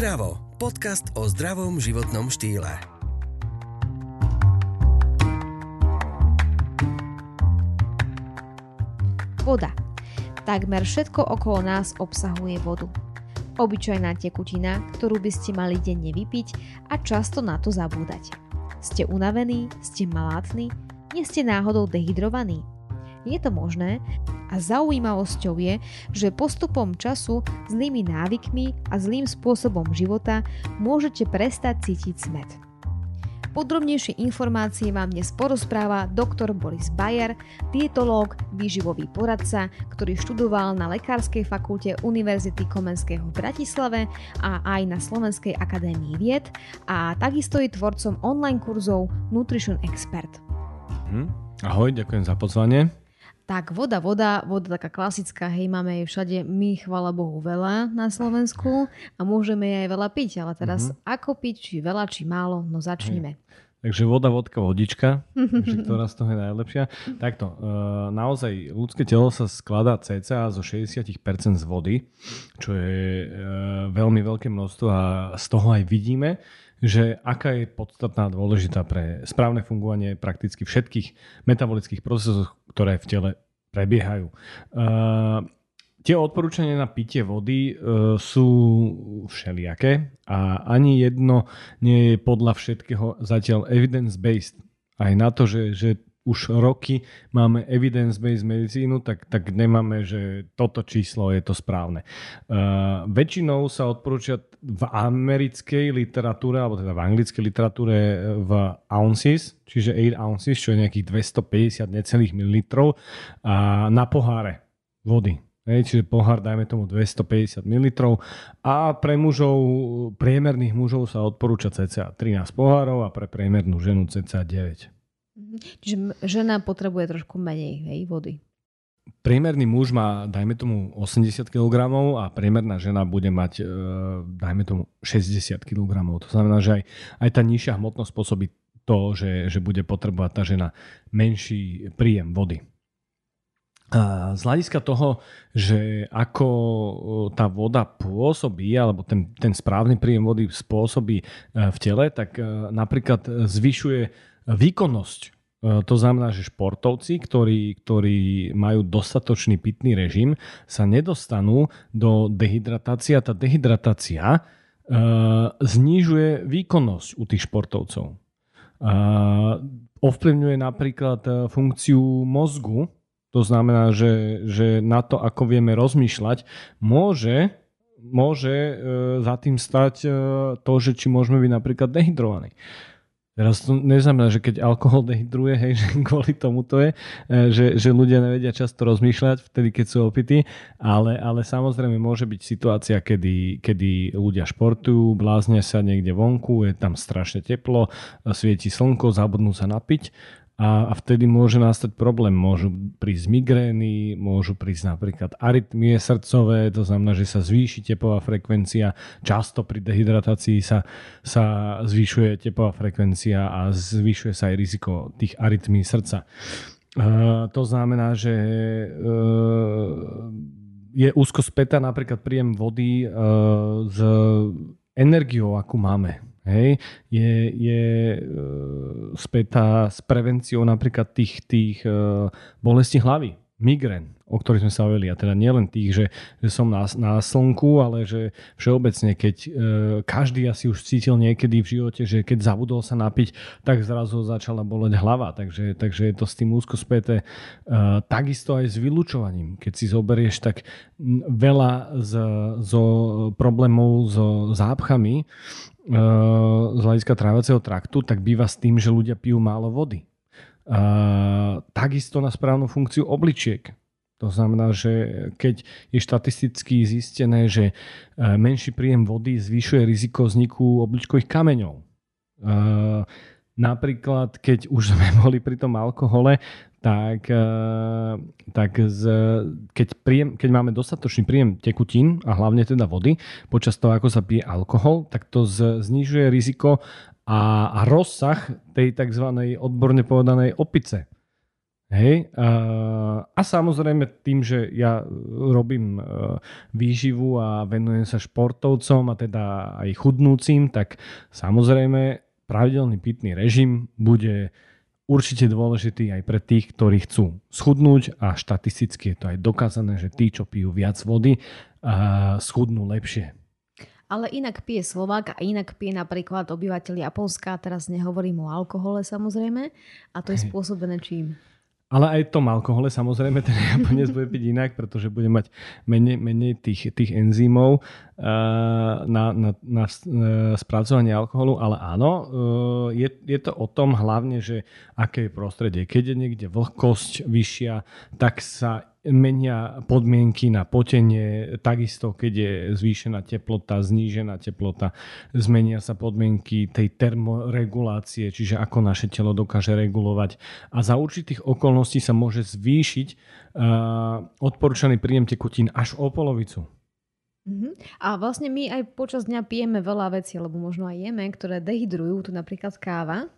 Zdravo. Podcast o zdravom životnom štýle. Voda. Takmer všetko okolo nás obsahuje vodu. Obyčajná tekutina, ktorú by ste mali denne vypiť a často na to zabúdať. Ste unavení? Ste malátni? Nie ste náhodou dehydrovaní? Je to možné a zaujímavosťou je, že postupom času, zlými návykmi a zlým spôsobom života môžete prestať cítiť smet. Podrobnejšie informácie vám dnes porozpráva doktor Boris Bayer, dietológ, výživový poradca, ktorý študoval na Lekárskej fakulte Univerzity Komenského v Bratislave a aj na Slovenskej akadémii vied a takisto je tvorcom online kurzov Nutrition Expert. Hm. Ahoj, ďakujem za pozvanie. Tak voda, voda, voda taká klasická, hej, máme jej všade, my chvala Bohu veľa na Slovensku a môžeme jej aj veľa piť, ale teraz uh-huh. ako piť, či veľa, či málo, no začnime. Hej. Takže voda, vodka, vodička, že ktorá z toho je najlepšia. Takto, e, naozaj ľudské telo sa skladá cca zo 60% z vody, čo je e, veľmi veľké množstvo a z toho aj vidíme, že aká je podstatná dôležitá pre správne fungovanie prakticky všetkých metabolických procesov, ktoré v tele prebiehajú. Uh, tie odporúčania na pitie vody uh, sú všelijaké a ani jedno nie je podľa všetkého zatiaľ evidence-based. Aj na to, že, že už roky máme evidence-based medicínu, tak, tak nemáme, že toto číslo je to správne. Uh, väčšinou sa odporúča v americkej literatúre, alebo teda v anglickej literatúre v ounces, čiže 8 ounces, čo je nejakých 250 necelých mililitrov a na poháre vody. Hej, čiže pohár dajme tomu 250 ml a pre mužov, priemerných mužov sa odporúča cca 13 pohárov a pre priemernú ženu cca 9. Čiže žena potrebuje trošku menej hej, vody. Priemerný muž má, dajme tomu, 80 kg a priemerná žena bude mať, e, dajme tomu, 60 kg. To znamená, že aj, aj tá nižšia hmotnosť spôsobí to, že, že bude potrebovať tá žena menší príjem vody. A z hľadiska toho, že ako tá voda pôsobí, alebo ten, ten správny príjem vody spôsobí e, v tele, tak e, napríklad zvyšuje výkonnosť. E, to znamená, že športovci, ktorí, ktorí majú dostatočný pitný režim, sa nedostanú do dehydratácie a tá dehydratácia uh, znižuje výkonnosť u tých športovcov. Uh, ovplyvňuje napríklad funkciu mozgu, to znamená, že, že na to, ako vieme rozmýšľať, môže, môže za tým stať to, že či môžeme byť napríklad dehydrovaní. Teraz to neznamená, že keď alkohol dehydruje, hej, že kvôli tomu to je, e, že, že ľudia nevedia často rozmýšľať vtedy, keď sú opití, ale, ale samozrejme môže byť situácia, kedy, kedy ľudia športujú, bláznia sa niekde vonku, je tam strašne teplo, svieti slnko, zabudnú sa napiť a, a vtedy môže nastať problém. Môžu prísť migrény, môžu prísť napríklad arytmie srdcové, to znamená, že sa zvýši tepová frekvencia. Často pri dehydratácii sa, sa zvyšuje tepová frekvencia a zvyšuje sa aj riziko tých arytmí srdca. Uh, to znamená, že uh, je úzko spätá napríklad príjem vody uh, s energiou, akú máme hej, je, je e, spätá s prevenciou napríklad tých, tých e, bolestí hlavy, migrén, o ktorých sme sa hovorili. A teda nielen tých, že, že som na, na slnku, ale že všeobecne, keď e, každý asi už cítil niekedy v živote, že keď zabudol sa napiť, tak zrazu začala boleť hlava. Takže, takže je to s tým úzko späté. E, takisto aj s vylúčovaním. Keď si zoberieš, tak veľa z, zo problémov so zápchami e, z hľadiska trávacieho traktu, tak býva s tým, že ľudia pijú málo vody. Uh, takisto na správnu funkciu obličiek. To znamená, že keď je štatisticky zistené, že e, menší príjem vody zvyšuje riziko vzniku obličkových kameňov. E, napríklad, keď už sme boli pri tom alkohole, tak, e, tak z, keď, príjem, keď máme dostatočný príjem tekutín a hlavne teda vody počas toho, ako sa pije alkohol, tak to z, znižuje riziko a, a rozsah tej tzv. odborne povedanej opice Hej? A, a samozrejme tým, že ja robím e, výživu a venujem sa športovcom a teda aj chudnúcim, tak samozrejme pravidelný pitný režim bude určite dôležitý aj pre tých, ktorí chcú schudnúť a štatisticky je to aj dokázané, že tí, čo pijú viac vody, schudnú lepšie. Ale inak pije Slovák a inak pije napríklad obyvateľ Japonska, teraz nehovorím o alkohole samozrejme, a to je spôsobené čím? Ale aj tom alkohole samozrejme ten Japonec bude piť inak, pretože bude mať menej, menej tých, tých enzymov uh, na, na, na uh, spracovanie alkoholu. Ale áno, uh, je, je to o tom hlavne, že aké je prostredie. Keď je niekde vlhkosť vyššia, tak sa menia podmienky na potenie, takisto keď je zvýšená teplota, znížená teplota, zmenia sa podmienky tej termoregulácie, čiže ako naše telo dokáže regulovať. A za určitých okolností sa môže zvýšiť uh, odporúčaný príjem tekutín až o polovicu. Uh-huh. A vlastne my aj počas dňa pijeme veľa vecí, lebo možno aj jeme, ktoré dehydrujú, tu napríklad káva.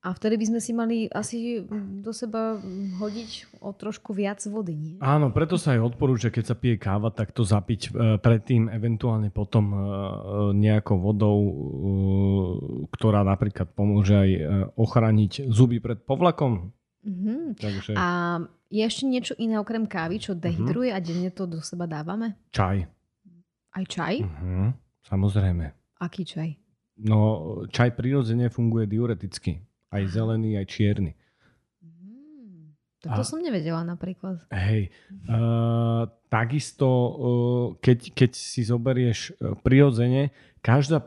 A vtedy by sme si mali asi do seba hodiť o trošku viac vody, nie? Áno, preto sa aj odporúča, keď sa pije káva, tak to zapiť e, predtým, eventuálne potom e, nejakou vodou, e, ktorá napríklad pomôže aj ochrániť zuby pred povlakom. Uh-huh. Takže... A je ešte niečo iné okrem kávy, čo mhm. dehydruje uh-huh. a denne to do seba dávame? Čaj. Aj čaj? Uh-huh. Samozrejme. Aký čaj? No, čaj prirodzene funguje diureticky. Aj zelený, aj čierny. Mm, toto a, som nevedela napríklad. Hej. Uh, takisto, uh, keď, keď si zoberieš prirodzene, každá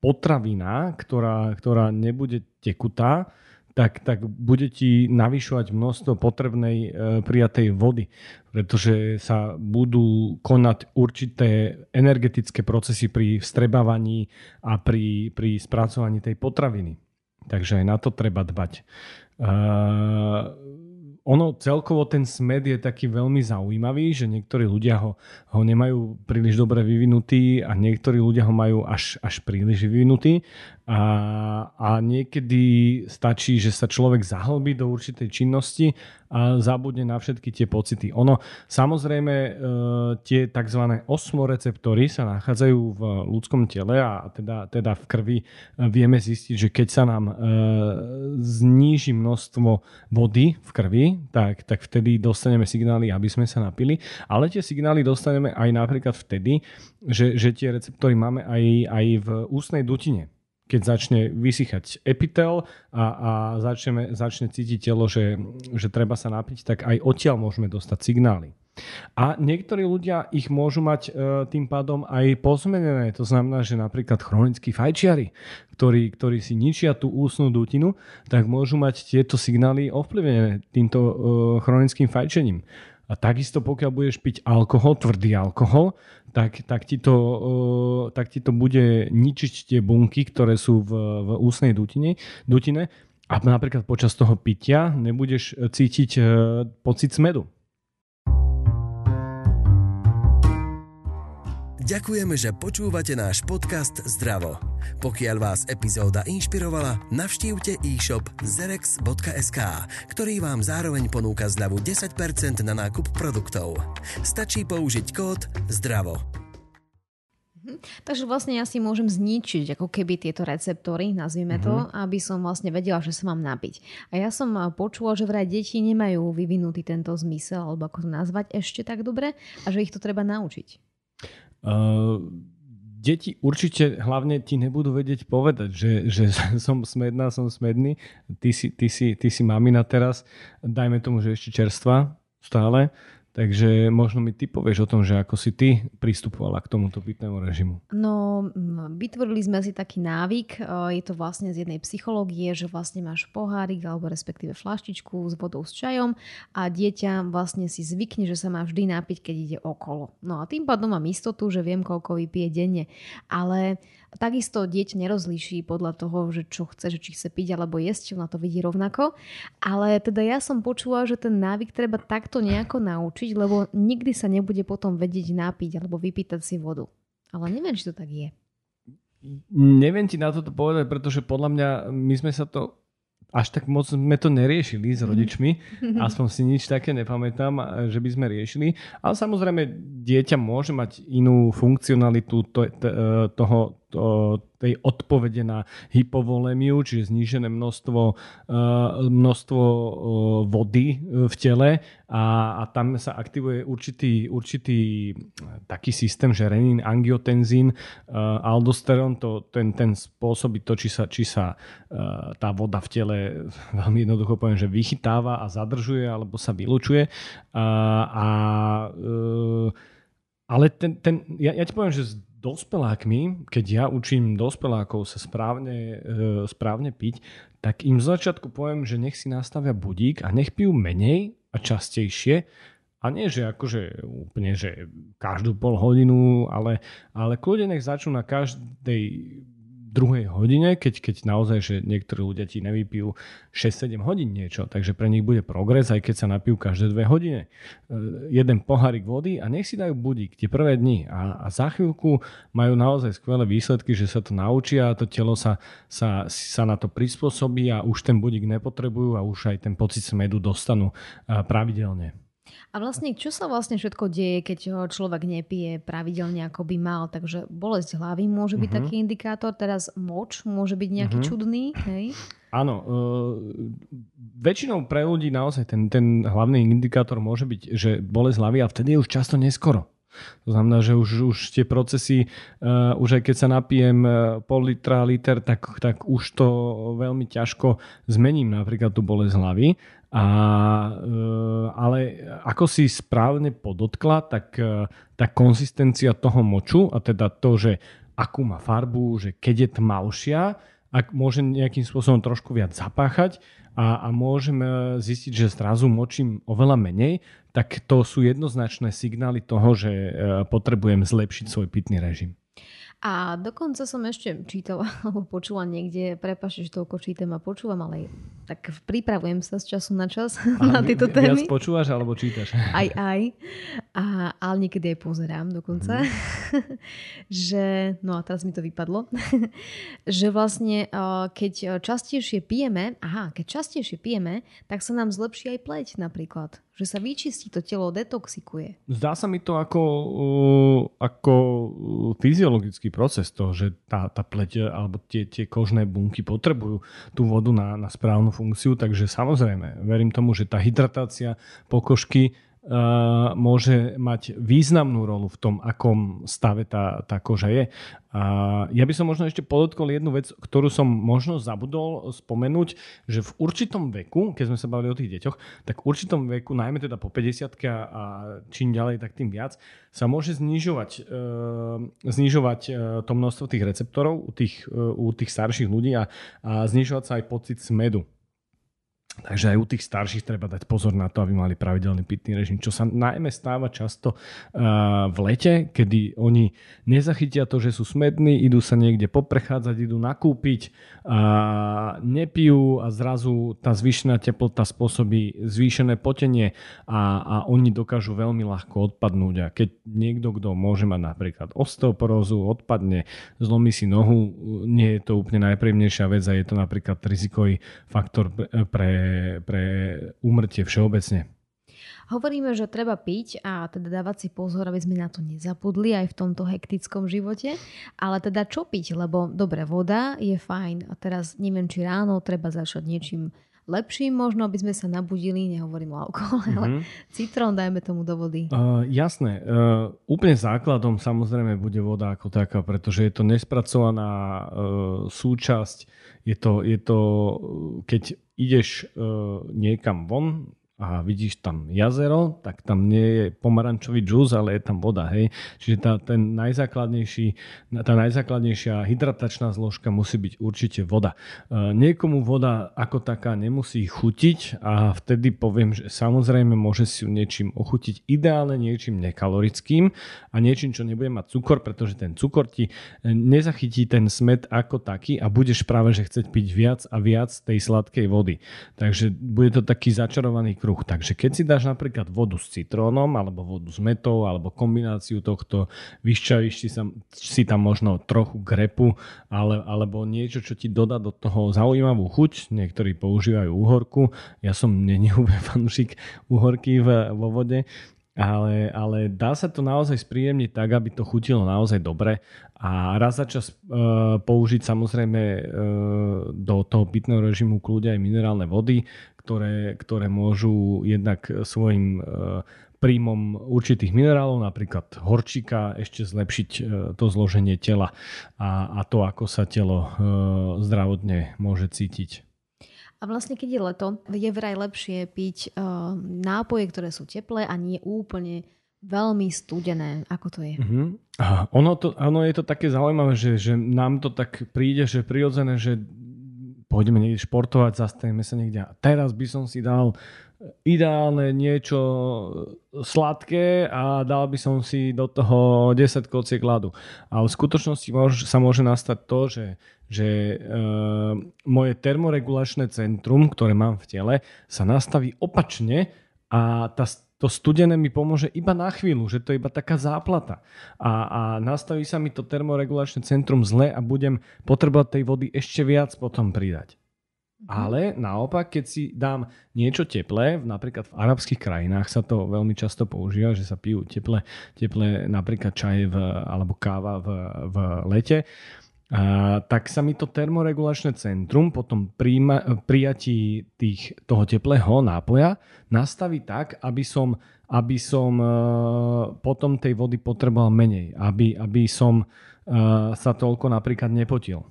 potravina, ktorá, ktorá nebude tekutá, tak, tak bude ti navyšovať množstvo potrebnej e, prijatej vody, pretože sa budú konať určité energetické procesy pri vstrebávaní a pri, pri spracovaní tej potraviny. Takže aj na to treba dbať. Uh, ono celkovo ten smed je taký veľmi zaujímavý, že niektorí ľudia ho, ho nemajú príliš dobre vyvinutý a niektorí ľudia ho majú až, až príliš vyvinutý. A, a niekedy stačí, že sa človek zahlbí do určitej činnosti a zabudne na všetky tie pocity. Ono, samozrejme, e, tie tzv. osmoreceptory sa nachádzajú v ľudskom tele a teda, teda v krvi e, vieme zistiť, že keď sa nám e, zníži množstvo vody v krvi, tak, tak vtedy dostaneme signály, aby sme sa napili. Ale tie signály dostaneme aj napríklad vtedy, že, že tie receptory máme aj, aj v ústnej dutine keď začne vysychať epitel a, a začneme, začne cítiť telo, že, že treba sa napiť, tak aj odtiaľ môžeme dostať signály. A niektorí ľudia ich môžu mať e, tým pádom aj pozmenené. To znamená, že napríklad chronickí fajčiari, ktorí, ktorí si ničia tú ústnu dutinu, tak môžu mať tieto signály ovplyvnené týmto e, chronickým fajčením. A takisto pokiaľ budeš piť alkohol, tvrdý alkohol, tak, tak, ti, to, tak ti to bude ničiť tie bunky, ktoré sú v, v ústnej dutine, dutine a napríklad počas toho pitia nebudeš cítiť uh, pocit smedu. Ďakujeme, že počúvate náš podcast Zdravo. Pokiaľ vás epizóda inšpirovala, navštívte e-shop zerex.sk, ktorý vám zároveň ponúka zľavu 10% na nákup produktov. Stačí použiť kód ZDRAVO. Mhm. Takže vlastne ja si môžem zničiť ako keby tieto receptory, nazvime to, mm-hmm. aby som vlastne vedela, že sa mám napiť. A ja som počula, že vraj deti nemajú vyvinutý tento zmysel, alebo ako to nazvať ešte tak dobre, a že ich to treba naučiť. Uh, deti určite hlavne ti nebudú vedieť povedať, že, že som smedná, som smedný. Ty si, ty, si, ty si mamina teraz, dajme tomu, že ešte čerstva stále, Takže možno mi ty povieš o tom, že ako si ty pristupovala k tomuto pitnému režimu. No, vytvorili sme si taký návyk, e, je to vlastne z jednej psychológie, že vlastne máš pohárik alebo respektíve flaštičku s vodou s čajom a dieťa vlastne si zvykne, že sa má vždy napiť, keď ide okolo. No a tým pádom mám istotu, že viem, koľko vypije denne. Ale Takisto dieťa nerozlíši podľa toho, že čo chce, že či chce piť alebo jesť, na to vidí rovnako. Ale teda ja som počula, že ten návyk treba takto nejako naučiť, lebo nikdy sa nebude potom vedieť napiť alebo vypýtať si vodu. Ale neviem, či to tak je. Neviem ti na toto povedať, pretože podľa mňa my sme sa to až tak moc sme to neriešili s rodičmi, aspoň si nič také nepamätám, že by sme riešili. Ale samozrejme, dieťa môže mať inú funkcionalitu to, to, toho, tej odpovede na hypovolemiu, čiže znížené množstvo, e, množstvo e, vody v tele a, a tam sa aktivuje určitý, určitý taký systém, že renin, angiotenzín, aldosterón, to, ten, ten spôsobí to, či sa, či sa tá voda v tele, veľmi jednoducho poviem, že vychytáva a zadržuje, alebo sa vylučuje. A, a ale ten, ten, ja, ja ti poviem, že dospelákmi, keď ja učím dospelákov sa správne, e, správne piť, tak im z začiatku poviem, že nech si nastavia budík a nech pijú menej a častejšie. A nie, že akože úplne, že každú pol hodinu, ale, ale kľudne nech začnú na každej druhej hodine, keď, keď naozaj, že niektorí ľudia ti nevypijú 6-7 hodín niečo, takže pre nich bude progres, aj keď sa napijú každé dve hodiny. E, jeden pohárik vody a nech si dajú budík tie prvé dni a, a za chvíľku majú naozaj skvelé výsledky, že sa to naučia a to telo sa, sa, sa na to prispôsobí a už ten budík nepotrebujú a už aj ten pocit smedu dostanú pravidelne. A vlastne, čo sa vlastne všetko deje, keď človek nepije pravidelne, ako by mal? Takže bolesť hlavy môže byť uh-huh. taký indikátor, teraz moč môže byť nejaký uh-huh. čudný, hej? Áno, uh, väčšinou pre ľudí naozaj ten, ten hlavný indikátor môže byť, že bolesť hlavy a vtedy je už často neskoro. To znamená, že už, už tie procesy, uh, už aj keď sa napijem uh, pol litra, liter, tak, tak už to veľmi ťažko zmením napríklad tú bolesť hlavy. A, e, ale ako si správne podotkla, tak e, tá konzistencia toho moču, a teda to, že akú má farbu, že keď je tmavšia, ak môže nejakým spôsobom trošku viac zapáchať a, a môžeme zistiť, že zrazu močím oveľa menej, tak to sú jednoznačné signály toho, že e, potrebujem zlepšiť svoj pitný režim. A dokonca som ešte čítala, alebo počula niekde, prepáčte, že toľko čítam a počúvam, ale tak pripravujem sa z času na čas a na tieto témy. Viac počúvaš alebo čítaš? Aj, aj. A, ale niekedy aj pozerám dokonca. Mm. že, no a teraz mi to vypadlo, že vlastne keď častejšie pijeme, aha, keď častejšie pijeme, tak sa nám zlepší aj pleť napríklad že sa vyčistí to telo, detoxikuje. Zdá sa mi to ako, ako uh, fyziologický proces to, že tá, tá pleť alebo tie, tie kožné bunky potrebujú tú vodu na, na správnu funkciu, takže samozrejme, verím tomu, že tá hydratácia pokožky môže mať významnú rolu v tom, akom stave tá, tá koža je. A ja by som možno ešte podotkol jednu vec, ktorú som možno zabudol spomenúť, že v určitom veku, keď sme sa bavili o tých deťoch, tak v určitom veku, najmä teda po 50 a čím ďalej, tak tým viac, sa môže znižovať, uh, znižovať uh, to množstvo tých receptorov u tých, uh, u tých starších ľudí a, a znižovať sa aj pocit smedu. Takže aj u tých starších treba dať pozor na to, aby mali pravidelný pitný režim, čo sa najmä stáva často uh, v lete, kedy oni nezachytia to, že sú smední, idú sa niekde poprechádzať, idú nakúpiť, nepijú a zrazu tá zvýšená teplota spôsobí zvýšené potenie a, a oni dokážu veľmi ľahko odpadnúť. A keď niekto, kto môže mať napríklad osteoporózu, odpadne, zlomí si nohu, nie je to úplne najpríjemnejšia vec a je to napríklad rizikový faktor pre pre úmrtie všeobecne. Hovoríme, že treba piť a teda dávať si pozor, aby sme na to nezapudli aj v tomto hektickom živote. Ale teda čo piť? Lebo dobre, voda je fajn. A teraz neviem, či ráno treba začať niečím lepším možno, aby sme sa nabudili, nehovorím o alkohole, mm-hmm. ale mhm. citrón dajme tomu do vody. Uh, jasné. Uh, úplne základom samozrejme bude voda ako taká, pretože je to nespracovaná uh, súčasť. Je to, je to keď ideš uh, niekam von, a vidíš tam jazero, tak tam nie je pomarančový džús, ale je tam voda. Hej? Čiže tá, ten najzákladnejší, tá najzákladnejšia hydratačná zložka musí byť určite voda. E, niekomu voda ako taká nemusí chutiť a vtedy poviem, že samozrejme môže si ju niečím ochutiť, ideálne niečím nekalorickým a niečím, čo nebude mať cukor, pretože ten cukor ti nezachytí ten smet ako taký a budeš práve že chceť piť viac a viac tej sladkej vody. Takže bude to taký začarovaný kruh kruh. Takže keď si dáš napríklad vodu s citrónom, alebo vodu s metou, alebo kombináciu tohto, vyšťavíš si, sa, si tam možno trochu grepu, ale, alebo niečo, čo ti dodá do toho zaujímavú chuť. Niektorí používajú úhorku. Ja som není fanúšik úhorky v, vo vode, ale, ale dá sa to naozaj spríjemniť tak, aby to chutilo naozaj dobre a raz za čas e, použiť samozrejme e, do toho pitného režimu kľúde aj minerálne vody, ktoré, ktoré môžu jednak svojim e, príjmom určitých minerálov, napríklad horčika, ešte zlepšiť e, to zloženie tela a, a to, ako sa telo zdravotne môže cítiť. A vlastne keď je leto, je vraj lepšie piť nápoje, ktoré sú teplé a nie úplne veľmi studené. Ako to je? A ono, to, ono je to také zaujímavé, že, že nám to tak príde, že prirodzené, že pôjdeme niekde športovať, zastavíme sa niekde. A teraz by som si dal ideálne niečo sladké a dal by som si do toho 10 kociek ľadu. Ale v skutočnosti sa môže nastať to, že, že e, moje termoregulačné centrum, ktoré mám v tele, sa nastaví opačne a tá, to studené mi pomôže iba na chvíľu, že to je iba taká záplata. A, a nastaví sa mi to termoregulačné centrum zle a budem potrebovať tej vody ešte viac potom pridať. Mhm. Ale naopak, keď si dám niečo teplé, napríklad v arabských krajinách sa to veľmi často používa, že sa pijú teplé, teplé napríklad čaj v, alebo káva v, v lete, a, tak sa mi to termoregulačné centrum po tom prijatí tých, toho teplého nápoja nastaví tak, aby som, aby som uh, potom tej vody potreboval menej, aby, aby som uh, sa toľko napríklad nepotil.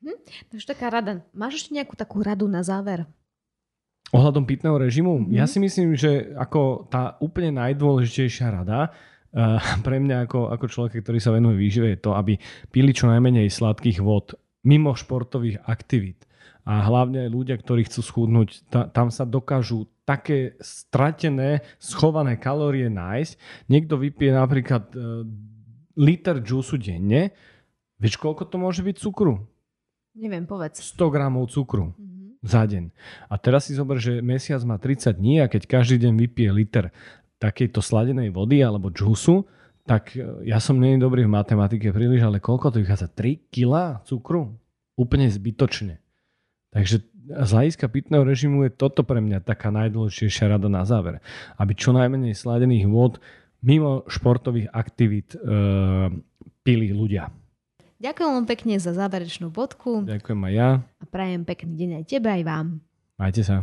Hm, takže taká rada. Máš ešte nejakú takú radu na záver? Ohľadom pitného režimu? Mm-hmm. Ja si myslím, že ako tá úplne najdôležitejšia rada pre mňa ako, ako človek, ktorý sa venuje výžive, je to, aby pili čo najmenej sladkých vod mimo športových aktivít. A hlavne aj ľudia, ktorí chcú schudnúť, ta, tam sa dokážu také stratené, schované kalórie nájsť. Niekto vypije napríklad uh, liter džusu denne. Vieš, koľko to môže byť cukru? Neviem, povedz. 100 gramov cukru mm-hmm. za deň. A teraz si zober, že mesiac má 30 dní a keď každý deň vypije liter takejto sladenej vody alebo džusu, tak e, ja som nie dobrý v matematike príliš, ale koľko to vychádza? 3 kg cukru? Úplne zbytočne. Takže z hľadiska pitného režimu je toto pre mňa taká najdôležitejšia rada na záver. Aby čo najmenej sladených vôd mimo športových aktivít e, pili ľudia. Ďakujem vám pekne za záverečnú bodku. Ďakujem aj ja. A prajem pekný deň aj tebe, aj vám. Majte sa.